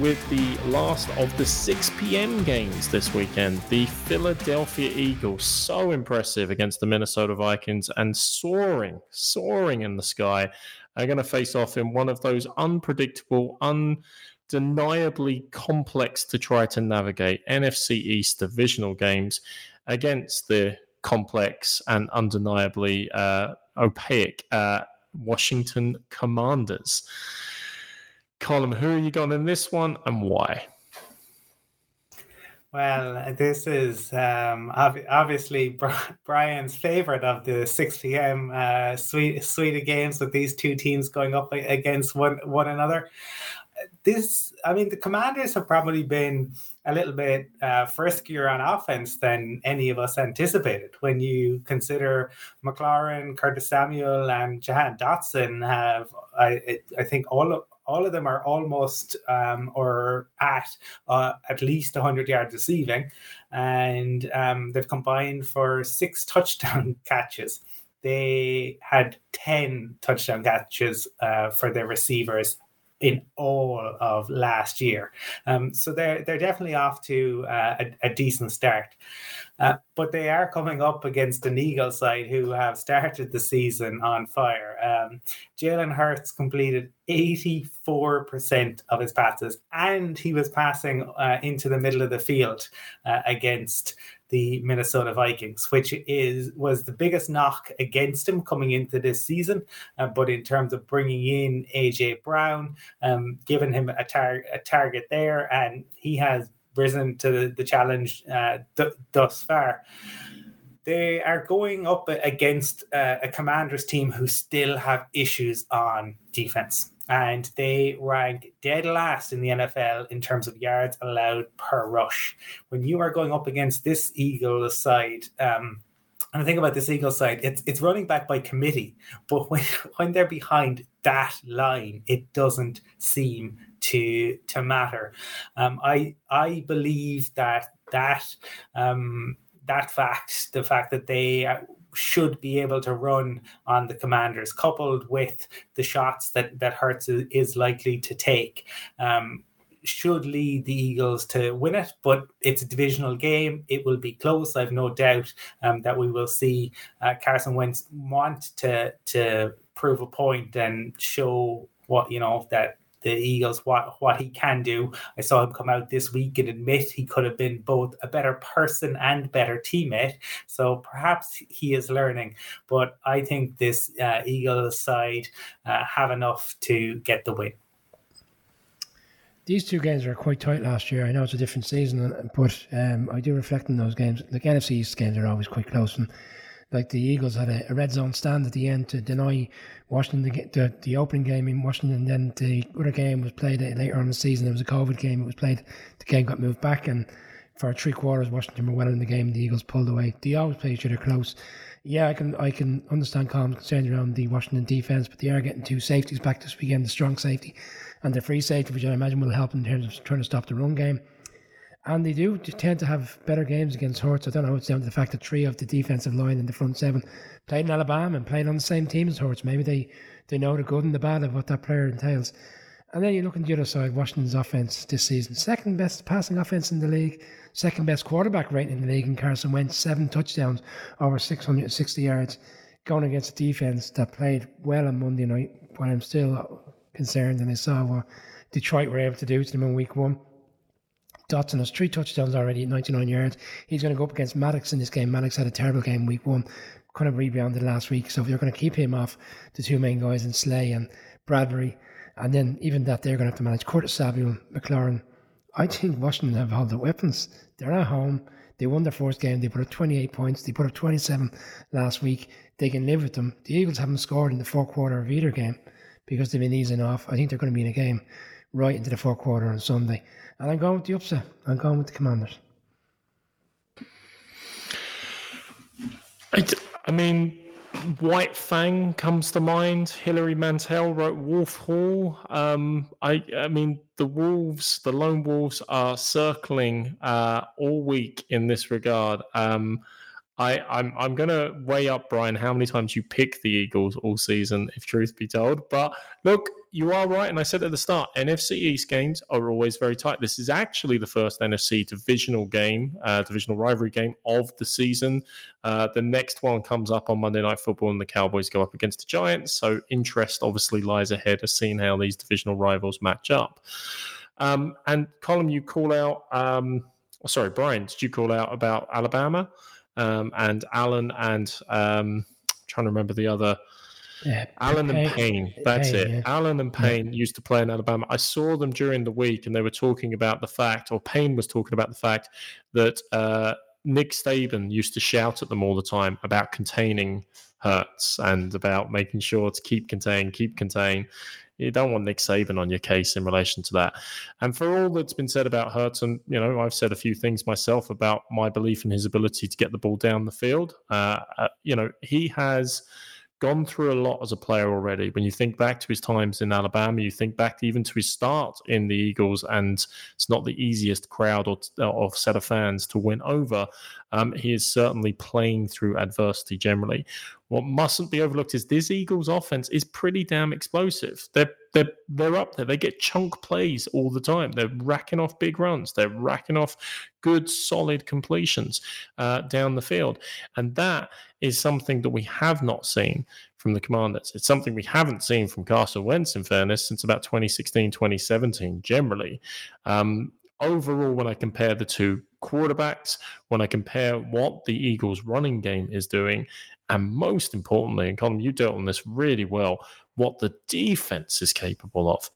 with the last of the 6 p.m. games this weekend. The Philadelphia Eagles, so impressive against the Minnesota Vikings and soaring, soaring in the sky, are going to face off in one of those unpredictable, undeniably complex to try to navigate NFC East divisional games against the complex and undeniably uh, opaque uh, Washington Commanders. Colin, who are you going in this one and why? Well, this is um, ob- obviously Brian's favorite of the 6 p.m. Uh, suite, suite of games with these two teams going up against one, one another. This, I mean, the Commanders have probably been a little bit uh, friskier on offense than any of us anticipated. When you consider McLaurin, Curtis Samuel, and Jahan Dotson have, I, I think, all of all of them are almost um, or at uh, at least 100 yards receiving, and um, they've combined for six touchdown catches. They had 10 touchdown catches uh, for their receivers in all of last year. Um, so they're they're definitely off to uh, a, a, decent start. Uh, but they are coming up against an Eagles side who have started the season on fire. Um, Jalen Hurts completed 84% of his passes, and he was passing uh, into the middle of the field uh, against the Minnesota Vikings, which is was the biggest knock against him coming into this season. Uh, but in terms of bringing in AJ Brown, um, giving him a, tar- a target there, and he has risen to the, the challenge uh, th- thus far. They are going up against uh, a Commanders team who still have issues on defense and they rank dead last in the NFL in terms of yards allowed per rush. When you are going up against this Eagles side, um, and I think about this Eagles side, it's it's running back by committee, but when, when they're behind that line, it doesn't seem to to matter. Um, I I believe that that um, that fact, the fact that they should be able to run on the commanders, coupled with the shots that that Hurts is likely to take. Um, should lead the Eagles to win it, but it's a divisional game. It will be close. I've no doubt um, that we will see uh, Carson Wentz want to to prove a point and show what you know that the Eagles what what he can do. I saw him come out this week and admit he could have been both a better person and better teammate. So perhaps he is learning. But I think this uh, Eagles side uh, have enough to get the win. These two games were quite tight last year. I know it's a different season, but um, I do reflect on those games. The NFC East games are always quite close, and like the Eagles had a, a, red zone stand at the end to deny Washington the, the, the opening game in Washington. Then the other game was played later on in the season. It was a COVID game. It was played. The game got moved back, and for three quarters, Washington were well in the game. The Eagles pulled away. They always play each other close. Yeah, I can I can understand Colin's concerns around the Washington defense, but they are getting two safeties back this weekend: the strong safety and the free safety, which I imagine will help in terms of trying to stop the run game. And they do tend to have better games against Hurts. I don't know it's down to the fact that three of the defensive line and the front seven played in Alabama and played on the same team as Hurts. Maybe they, they know the good and the bad of what that player entails. And then you look on the other side, Washington's offense this season. Second best passing offense in the league, second best quarterback rating in the league in Carson Wentz, seven touchdowns over 660 yards, going against a defense that played well on Monday night, but I'm still concerned and I saw what Detroit were able to do to them in week one. Dotson has three touchdowns already at 99 yards. He's going to go up against Maddox in this game. Maddox had a terrible game week one, kind of rebounded last week. So if you're going to keep him off the two main guys in Slay and Bradberry, and then even that they're going to have to manage Curtis Samuel, McLaurin. I think Washington have all the weapons. They're at home. They won their first game. They put up 28 points. They put up 27 last week. They can live with them. The Eagles haven't scored in the fourth quarter of either game because they've been easing off. I think they're going to be in a game right into the fourth quarter on Sunday. And I'm going with the upset. I'm going with the Commanders. I, mean, White Fang comes to mind. Hilary Mantel wrote Wolf Hall. Um, I, I mean, the Wolves, the Lone Wolves, are circling uh, all week in this regard. Um, I, I'm I'm gonna weigh up Brian how many times you pick the Eagles all season, if truth be told. But look, you are right. And I said at the start, NFC East games are always very tight. This is actually the first NFC divisional game, uh, divisional rivalry game of the season. Uh, the next one comes up on Monday Night Football, and the Cowboys go up against the Giants. So interest obviously lies ahead of seeing how these divisional rivals match up. Um, and Colm, you call out. Um, sorry, Brian, did you call out about Alabama um, and Allen and um, trying to remember the other yeah, Allen and Payne. That's Payne, it. Yeah. Allen and Payne yeah. used to play in Alabama. I saw them during the week, and they were talking about the fact, or Payne was talking about the fact that uh, Nick Saban used to shout at them all the time about containing Hurts and about making sure to keep contain, keep contain. You don't want Nick Saban on your case in relation to that. And for all that's been said about Hurts, and you know, I've said a few things myself about my belief in his ability to get the ball down the field. Uh, uh, you know, he has gone through a lot as a player already. When you think back to his times in Alabama, you think back even to his start in the Eagles, and it's not the easiest crowd or, or set of fans to win over. Um, he is certainly playing through adversity generally. What mustn't be overlooked is this Eagles offense is pretty damn explosive. They're they're they're up there. They get chunk plays all the time. They're racking off big runs. They're racking off good, solid completions uh, down the field, and that is something that we have not seen from the Commanders. It's something we haven't seen from Carson Wentz, in fairness, since about 2016, 2017. Generally, um, overall, when I compare the two quarterbacks, when I compare what the Eagles' running game is doing, and most importantly, and Colm, you dealt on this really well, what the defense is capable of.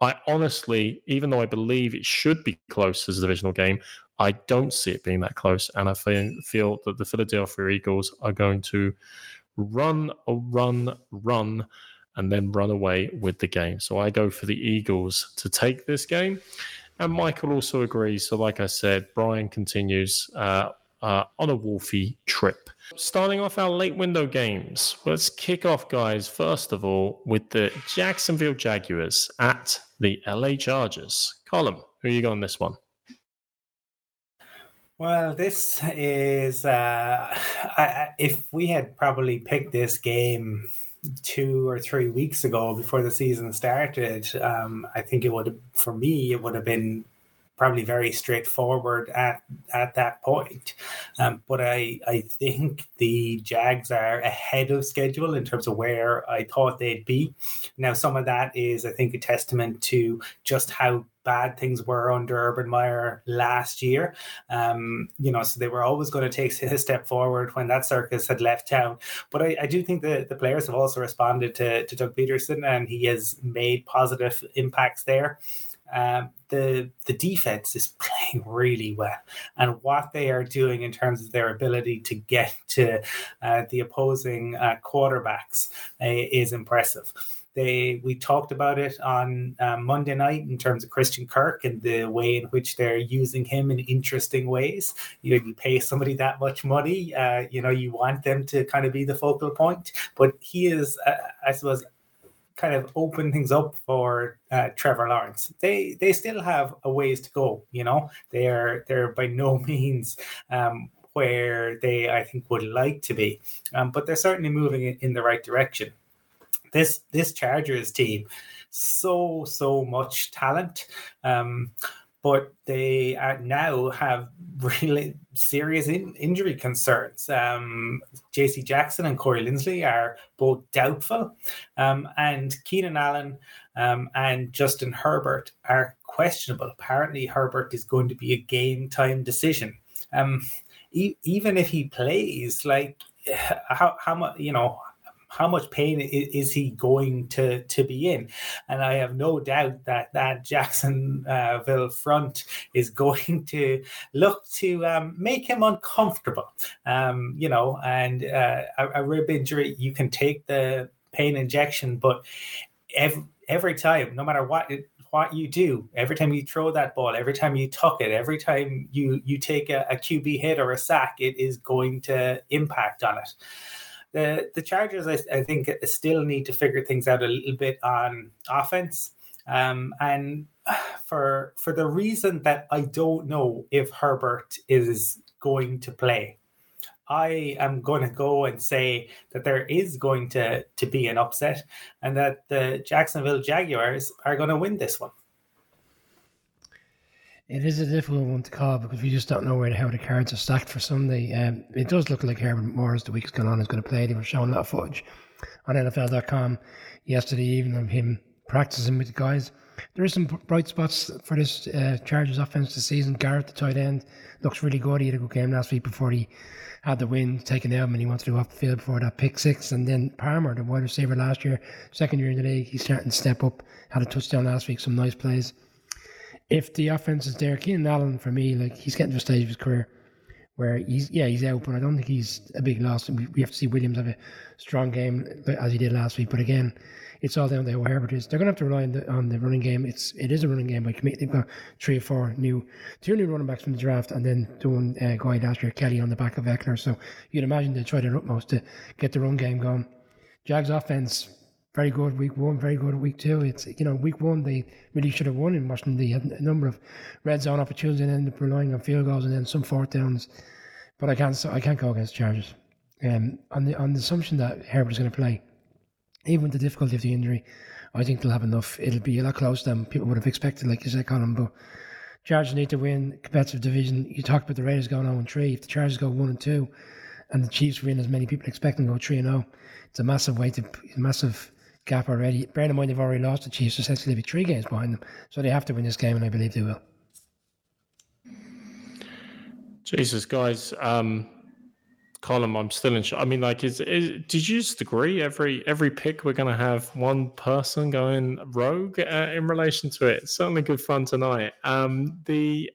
I honestly, even though I believe it should be close as a divisional game, I don't see it being that close. And I feel, feel that the Philadelphia Eagles are going to run, run, run, and then run away with the game. So I go for the Eagles to take this game. And Michael also agrees. So, like I said, Brian continues uh, uh, on a Wolfie trip. Starting off our late window games, let's kick off, guys, first of all, with the Jacksonville Jaguars at the LA Chargers. Colm, who are you got on this one? Well, this is, uh, I, if we had probably picked this game two or three weeks ago before the season started, um, I think it would have, for me, it would have been probably very straightforward at at that point. Um, but I I think the Jags are ahead of schedule in terms of where I thought they'd be. Now some of that is I think a testament to just how bad things were under Urban Meyer last year. Um, you know, so they were always going to take a step forward when that circus had left town. But I, I do think that the players have also responded to, to Doug Pederson and he has made positive impacts there. Um, the the defense is playing really well, and what they are doing in terms of their ability to get to uh, the opposing uh, quarterbacks uh, is impressive. They we talked about it on um, Monday night in terms of Christian Kirk and the way in which they're using him in interesting ways. You you pay somebody that much money, uh, you know, you want them to kind of be the focal point, but he is, uh, I suppose, kind of open things up for uh, Trevor Lawrence. They they still have a ways to go. You know, they are they're by no means. Um, where they, I think, would like to be, um, but they're certainly moving in, in the right direction. This this Chargers team, so so much talent. Um, but they now have really serious in, injury concerns. Um, J.C. Jackson and Corey Linsley are both doubtful, um, and Keenan Allen um, and Justin Herbert are questionable. Apparently, Herbert is going to be a game time decision. Um, e- even if he plays, like how how much you know how much pain is he going to to be in? And I have no doubt that that Jacksonville front is going to look to um, make him uncomfortable. Um, you know, and uh, a, a rib injury, you can take the pain injection, but every every time, no matter what it, what you do every time you throw that ball every time you tuck it every time you you take a, a qb hit or a sack it is going to impact on it the the Chargers, I, I, think, still need to figure things out a little bit on offense, um, and for for the reason that I don't know if Herbert is going to play. I am going to go and say that there is going to, to be an upset and that the Jacksonville Jaguars are going to win this one. It is a difficult one to call because we just don't know where the, how the cards are stacked for Sunday. Um, it does look like Herbert Moore as the week's gone on is going to play. They were showing that footage on NFL.com yesterday evening of him practicing with the guys. There is some bright spots for this uh, Chargers offense this season. Garrett, the tight end, looks really good. He had a good game last week before he had the win taken out and he wanted to go off the field before that pick six. And then Palmer, the wide receiver last year, second year in the league, he's starting to step up. Had a touchdown last week, some nice plays. If the offense is there, Keenan Allen for me, like he's getting to a stage of his career where he's yeah he's out, but I don't think he's a big loss. We, we have to see Williams have a strong game as he did last week. But again, it's all down to how Herbert is. They're going to have to rely on the, on the running game. It's it is a running game by committee. They've got three or four new, two new running backs from the draft, and then doing uh, guy last year, Kelly on the back of Ekeler. So you'd imagine they try their utmost to get the run game going. Jags offense very good week one, very good week two. It's you know week one they really should have won in Washington. They had a number of red zone opportunities and ended up relying on field goals and then some fourth downs. But I can't I can't go against Chargers. Um, on the on the assumption that Herbert is going to play, even with the difficulty of the injury, I think they'll have enough. It'll be a lot closer than people would have expected, like you said, Colin. But Chargers need to win competitive division. You talked about the Raiders going 0 and 3. If the Chargers go 1 and 2, and the Chiefs win as many people expect them go 3 and 0, it's a massive way to massive gap already. Bear in mind they've already lost the Chiefs, essentially be three games behind them, so they have to win this game, and I believe they will. Jesus, guys, um, Colin, I'm still in. Sh- I mean, like, is, is did you just agree every every pick we're going to have one person going rogue uh, in relation to it? Certainly good fun tonight. Um, the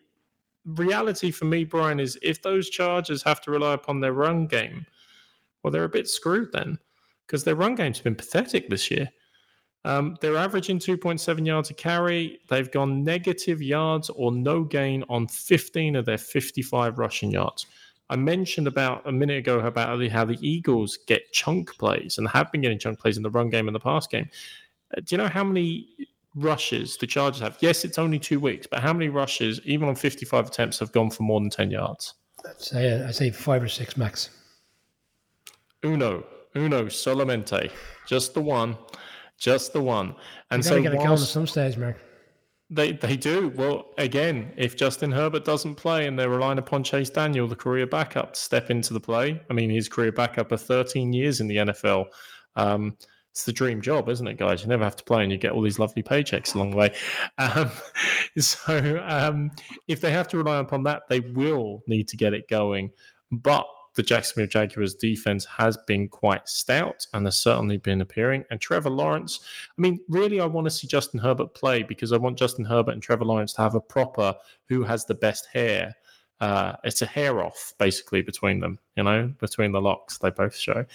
reality for me, Brian, is if those Chargers have to rely upon their run game, well, they're a bit screwed then because their run game's been pathetic this year. Um, they're averaging 2.7 yards a carry. They've gone negative yards or no gain on 15 of their 55 rushing yards. I mentioned about a minute ago about how the Eagles get chunk plays and have been getting chunk plays in the run game and the pass game. Uh, do you know how many rushes the Chargers have? Yes, it's only two weeks, but how many rushes, even on 55 attempts, have gone for more than 10 yards? I'd say, I'd say five or six max. Uno. Uno solamente. Just the one. Just the one. And so they're get a count at some stage, Mark. They they do. Well, again, if Justin Herbert doesn't play and they're relying upon Chase Daniel, the career backup, to step into the play. I mean, his career backup of 13 years in the NFL. Um, it's the dream job, isn't it, guys? You never have to play and you get all these lovely paychecks along the way. Um, so um, if they have to rely upon that, they will need to get it going. But the Jacksonville Jaguars defense has been quite stout and has certainly been appearing. And Trevor Lawrence, I mean, really, I want to see Justin Herbert play because I want Justin Herbert and Trevor Lawrence to have a proper who has the best hair. Uh, it's a hair off basically between them, you know, between the locks they both show.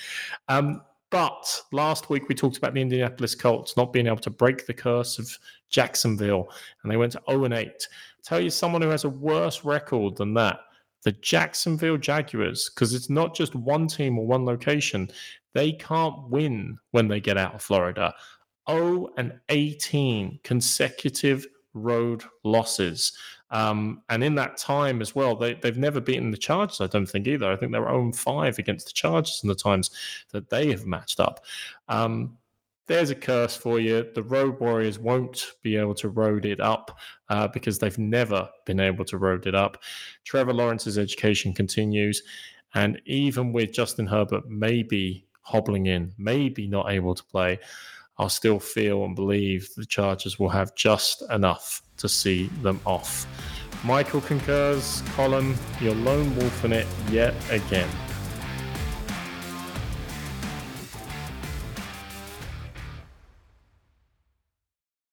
Um, but last week we talked about the Indianapolis Colts not being able to break the curse of Jacksonville, and they went to 0 and 8. Tell you someone who has a worse record than that the Jacksonville Jaguars, because it's not just one team or one location, they can't win when they get out of Florida. 0 and 18 consecutive road losses. Um, and in that time as well, they, they've never beaten the Chargers, I don't think either. I think they're 0 5 against the Chargers in the times that they have matched up. Um, there's a curse for you. The Road Warriors won't be able to road it up uh, because they've never been able to road it up. Trevor Lawrence's education continues. And even with Justin Herbert maybe hobbling in, maybe not able to play, I'll still feel and believe the Chargers will have just enough to see them off. Michael concurs. Colin, you're lone wolf in it yet again.